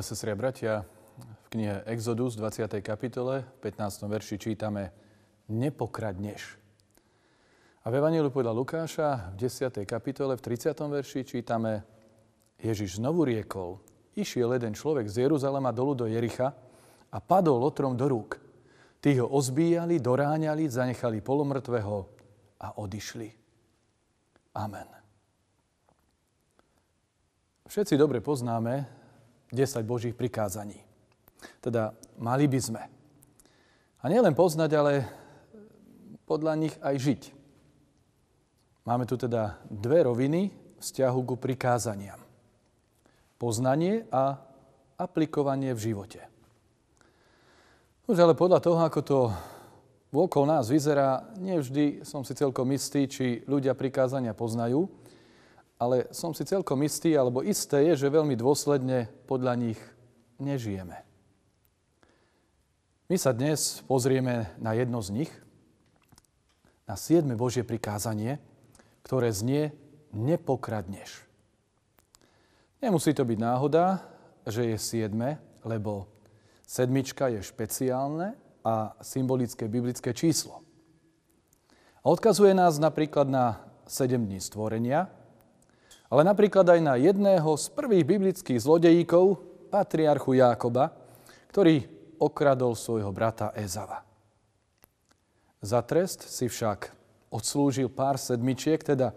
Milé sestri a bratia, v knihe Exodus 20. kapitole v 15. verši čítame Nepokradneš. A v Evangeliu podľa Lukáša v 10. kapitole v 30. verši čítame Ježiš znovu riekol, išiel jeden človek z Jeruzalema dolu do Jericha a padol lotrom do rúk. Tí ho ozbíjali, doráňali, zanechali polomrtvého a odišli. Amen. Všetci dobre poznáme 10 Božích prikázaní. Teda mali by sme. A nielen poznať, ale podľa nich aj žiť. Máme tu teda dve roviny vzťahu ku prikázaniam. Poznanie a aplikovanie v živote. Už ale podľa toho, ako to okolo nás vyzerá, nevždy som si celkom istý, či ľudia prikázania poznajú, ale som si celkom istý, alebo isté je, že veľmi dôsledne podľa nich nežijeme. My sa dnes pozrieme na jedno z nich – na siedme Božie prikázanie, ktoré znie nepokradneš. Nemusí to byť náhoda, že je siedme, lebo sedmička je špeciálne a symbolické biblické číslo. A odkazuje nás napríklad na sedem dní stvorenia, ale napríklad aj na jedného z prvých biblických zlodejíkov, patriarchu Jákoba, ktorý okradol svojho brata Ezava. Za trest si však odslúžil pár sedmičiek, teda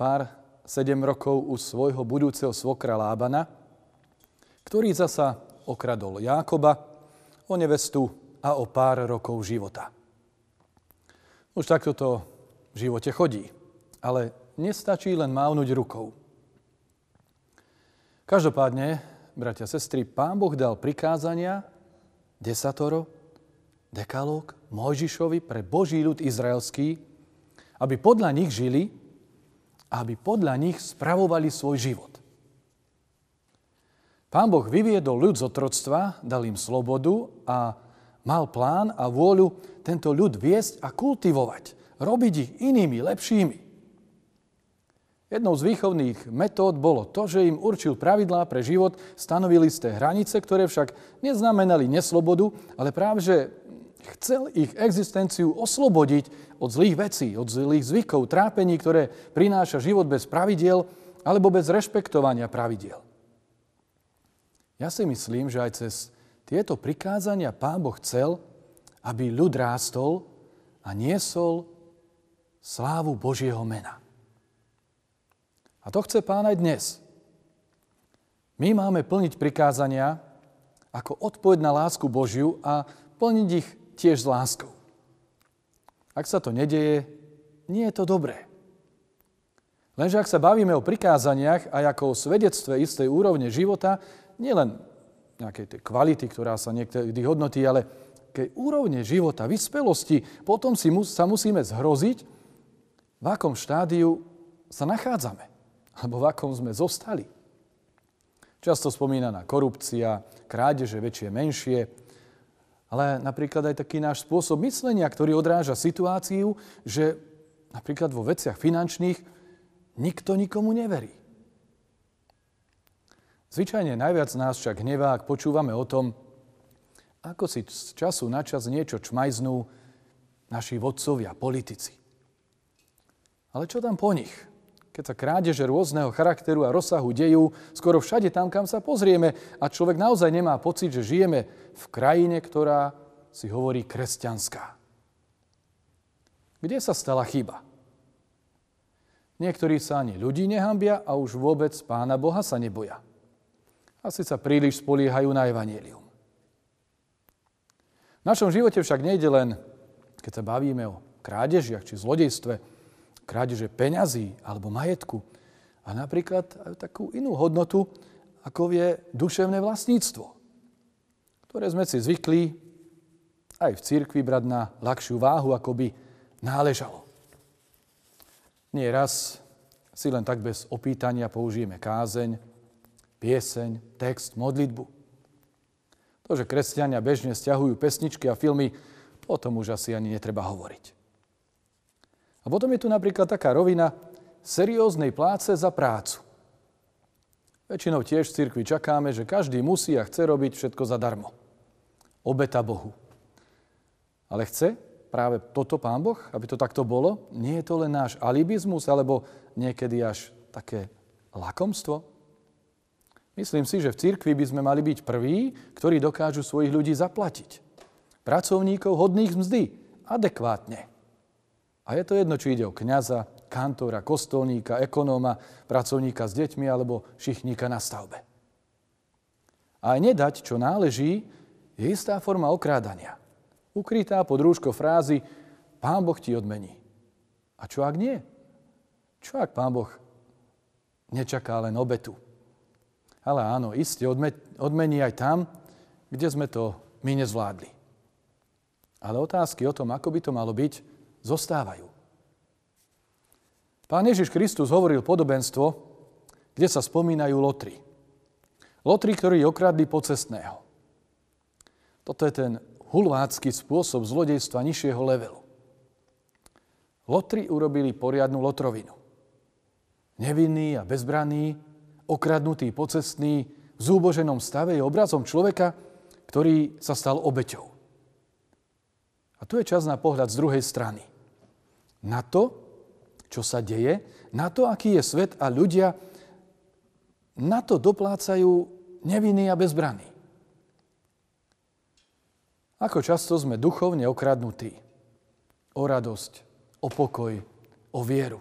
pár sedem rokov u svojho budúceho svokra Lábana, ktorý zasa okradol Jákoba o nevestu a o pár rokov života. Už takto to v živote chodí, ale nestačí len mávnuť rukou. Každopádne, bratia sestry, pán Boh dal prikázania, desatoro, dekalóg Mojžišovi pre Boží ľud izraelský, aby podľa nich žili a aby podľa nich spravovali svoj život. Pán Boh vyviedol ľud z otroctva, dal im slobodu a mal plán a vôľu tento ľud viesť a kultivovať, robiť ich inými, lepšími. Jednou z výchovných metód bolo to, že im určil pravidlá pre život, stanovili ste hranice, ktoré však neznamenali neslobodu, ale práve že Chcel ich existenciu oslobodiť od zlých vecí, od zlých zvykov, trápení, ktoré prináša život bez pravidiel alebo bez rešpektovania pravidiel. Ja si myslím, že aj cez tieto prikázania Pán Boh chcel, aby ľud rástol a niesol slávu Božieho mena. A to chce Pán aj dnes. My máme plniť prikázania ako odpoveď na lásku Božiu a plniť ich tiež s láskou. Ak sa to nedeje, nie je to dobré. Lenže ak sa bavíme o prikázaniach a ako o svedectve istej úrovne života, nielen nejakej tej kvality, ktorá sa niekedy hodnotí, ale keď úrovne života, vyspelosti, potom si mus, sa musíme zhroziť, v akom štádiu sa nachádzame, alebo v akom sme zostali. Často spomínaná korupcia, krádeže väčšie, menšie, ale napríklad aj taký náš spôsob myslenia, ktorý odráža situáciu, že napríklad vo veciach finančných nikto nikomu neverí. Zvyčajne najviac nás však hnevá, ak počúvame o tom, ako si z času na čas niečo čmajznú naši vodcovia, politici. Ale čo tam po nich? Keď sa krádeže rôzneho charakteru a rozsahu dejú skoro všade tam, kam sa pozrieme a človek naozaj nemá pocit, že žijeme v krajine, ktorá si hovorí kresťanská. Kde sa stala chyba? Niektorí sa ani ľudí nehambia a už vôbec Pána Boha sa neboja. Asi sa príliš spoliehajú na evanílium. V našom živote však nejde len, keď sa bavíme o krádežiach či zlodejstve, krádeže peňazí alebo majetku a napríklad aj takú inú hodnotu, ako je duševné vlastníctvo, ktoré sme si zvykli aj v cirkvi brať na ľahšiu váhu, ako by náležalo. Nie raz si len tak bez opýtania použijeme kázeň, pieseň, text, modlitbu. To, že kresťania bežne stiahujú pesničky a filmy, o tom už asi ani netreba hovoriť. A potom je tu napríklad taká rovina serióznej pláce za prácu. Väčšinou tiež v cirkvi čakáme, že každý musí a chce robiť všetko zadarmo. Obeta Bohu. Ale chce práve toto Pán Boh, aby to takto bolo? Nie je to len náš alibizmus, alebo niekedy až také lakomstvo? Myslím si, že v cirkvi by sme mali byť prví, ktorí dokážu svojich ľudí zaplatiť. Pracovníkov hodných mzdy, adekvátne. A je to jedno, či ide o kňaza, kantora, kostolníka, ekonóma, pracovníka s deťmi alebo šichníka na stavbe. A nedať, čo náleží, je istá forma okrádania. Ukrytá pod rúško frázy Pán Boh ti odmení. A čo ak nie? Čo ak Pán Boh nečaká len obetu? Ale áno, iste odmení aj tam, kde sme to my nezvládli. Ale otázky o tom, ako by to malo byť, zostávajú. Pán Ježiš Kristus hovoril podobenstvo, kde sa spomínajú lotry. Lotry, ktorí okradli pocestného. Toto je ten hulvácky spôsob zlodejstva nižšieho levelu. Lotry urobili poriadnu lotrovinu. Nevinný a bezbranný, okradnutý pocestný, v zúboženom stave je obrazom človeka, ktorý sa stal obeťou. A tu je čas na pohľad z druhej strany. Na to, čo sa deje, na to, aký je svet a ľudia, na to doplácajú nevinní a bezbraní. Ako často sme duchovne okradnutí o radosť, o pokoj, o vieru.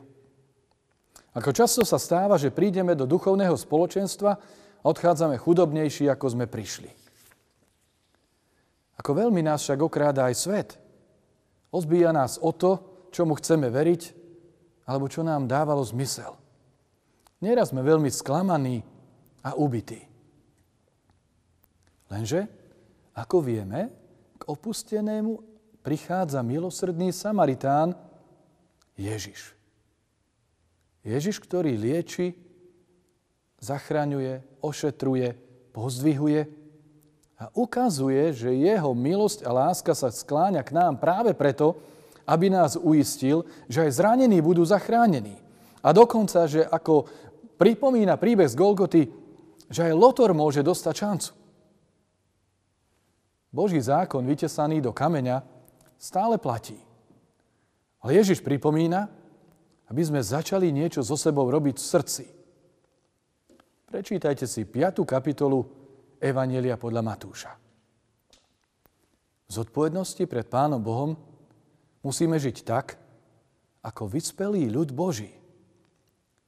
Ako často sa stáva, že prídeme do duchovného spoločenstva a odchádzame chudobnejší, ako sme prišli. Ako veľmi nás však okráda aj svet – Odbíja nás o to, čo mu chceme veriť, alebo čo nám dávalo zmysel. Nieraz sme veľmi sklamaní a ubití. Lenže, ako vieme, k opustenému prichádza milosrdný Samaritán Ježiš. Ježiš, ktorý lieči, zachraňuje, ošetruje, pozdvihuje a ukazuje, že jeho milosť a láska sa skláňa k nám práve preto, aby nás uistil, že aj zranení budú zachránení. A dokonca, že ako pripomína príbeh z Golgoty, že aj Lotor môže dostať šancu. Boží zákon vytesaný do kameňa stále platí. Ale Ježiš pripomína, aby sme začali niečo so sebou robiť v srdci. Prečítajte si 5. kapitolu Evanielia podľa Matúša. Zodpovednosti pred Pánom Bohom musíme žiť tak, ako vyspelý ľud Boží.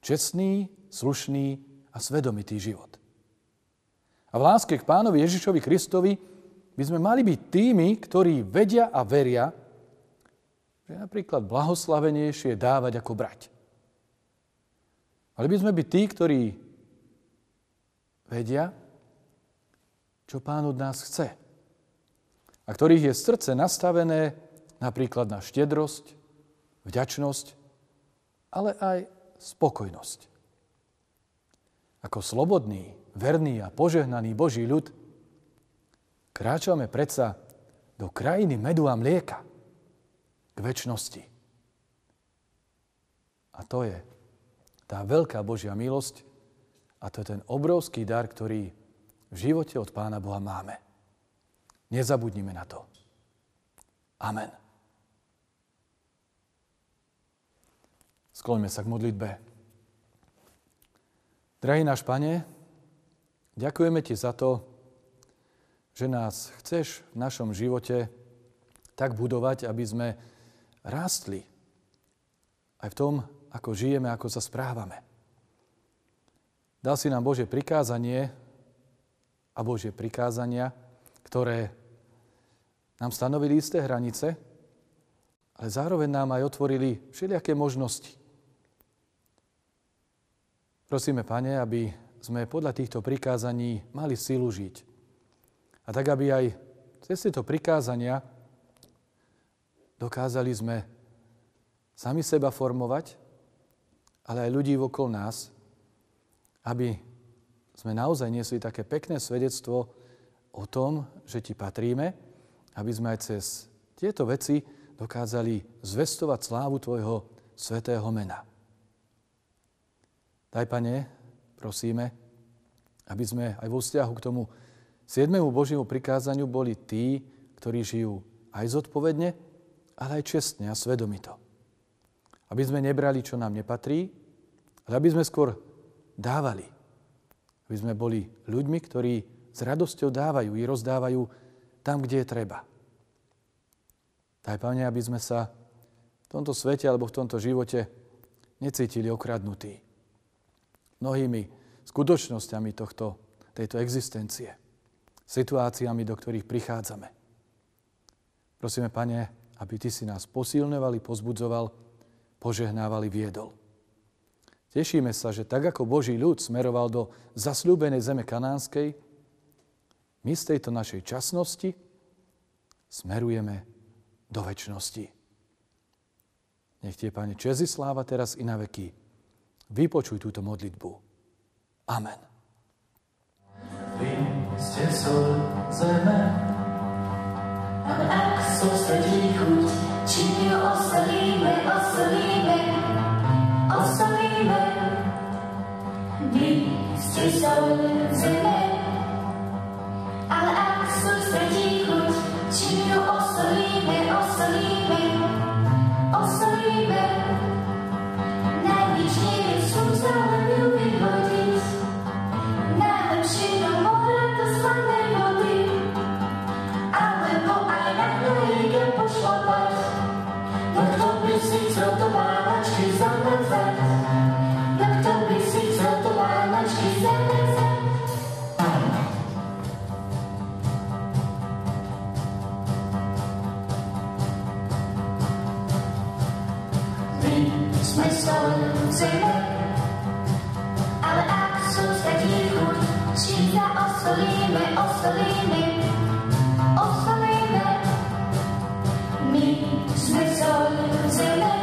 Čestný, slušný a svedomitý život. A v láske k Pánovi Ježišovi Kristovi by sme mali byť tými, ktorí vedia a veria, že je napríklad blahoslavenejšie dávať ako brať. Mali by sme byť tí, ktorí vedia, čo pán od nás chce. A ktorých je srdce nastavené napríklad na štedrosť, vďačnosť, ale aj spokojnosť. Ako slobodný, verný a požehnaný Boží ľud kráčame predsa do krajiny medu a mlieka, k väčšnosti. A to je tá veľká Božia milosť a to je ten obrovský dar, ktorý v živote od Pána Boha máme. Nezabudnime na to. Amen. Skloňme sa k modlitbe. Drahý náš Pane, ďakujeme Ti za to, že nás chceš v našom živote tak budovať, aby sme rástli aj v tom, ako žijeme, ako sa správame. Dal si nám Bože prikázanie, a Božie prikázania, ktoré nám stanovili isté hranice, ale zároveň nám aj otvorili všelijaké možnosti. Prosíme, Pane, aby sme podľa týchto prikázaní mali silu žiť. A tak, aby aj cez tieto prikázania dokázali sme sami seba formovať, ale aj ľudí okolo nás, aby sme naozaj niesli také pekné svedectvo o tom, že ti patríme, aby sme aj cez tieto veci dokázali zvestovať slávu Tvojho svetého mena. Daj, Pane, prosíme, Aby sme aj vo vzťahu k tomu siedmému Božiemu prikázaniu boli tí, ktorí žijú aj zodpovedne, ale aj čestne a svedomito. Aby sme nebrali, čo nám nepatrí, ale aby sme skôr dávali. Aby sme boli ľuďmi, ktorí s radosťou dávajú i rozdávajú tam, kde je treba. Daj, Pane, aby sme sa v tomto svete alebo v tomto živote necítili okradnutí mnohými skutočnosťami tohto, tejto existencie, situáciami, do ktorých prichádzame. Prosíme, Pane, aby Ty si nás posilňovali, pozbudzoval, požehnávali, viedol. Tešíme sa, že tak ako Boží ľud smeroval do zasľúbenej zeme kanánskej, my z tejto našej časnosti smerujeme do väčšnosti. Nech tie, Pane, čezi sláva teraz i na veky. Vypočuj túto modlitbu. Amen. Vy ste sol zeme, ale ak sústredí chuť, čím ju osolíme, osolíme, osolíme. Vy ste sol zeme, ale ak sústredí chuť, čím ju osolíme, osolíme, osolíme. Jesus, olha meu sme slunce, ale ak sústredí chuť, či sa osolíme, osolíme, osolíme. My sme sol zeme,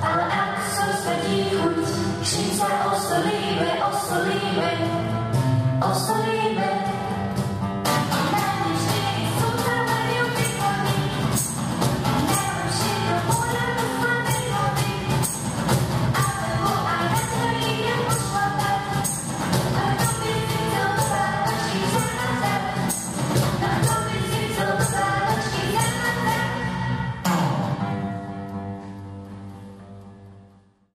ale ak sústredí chuť, či sa osolíme, osolíme, osolíme.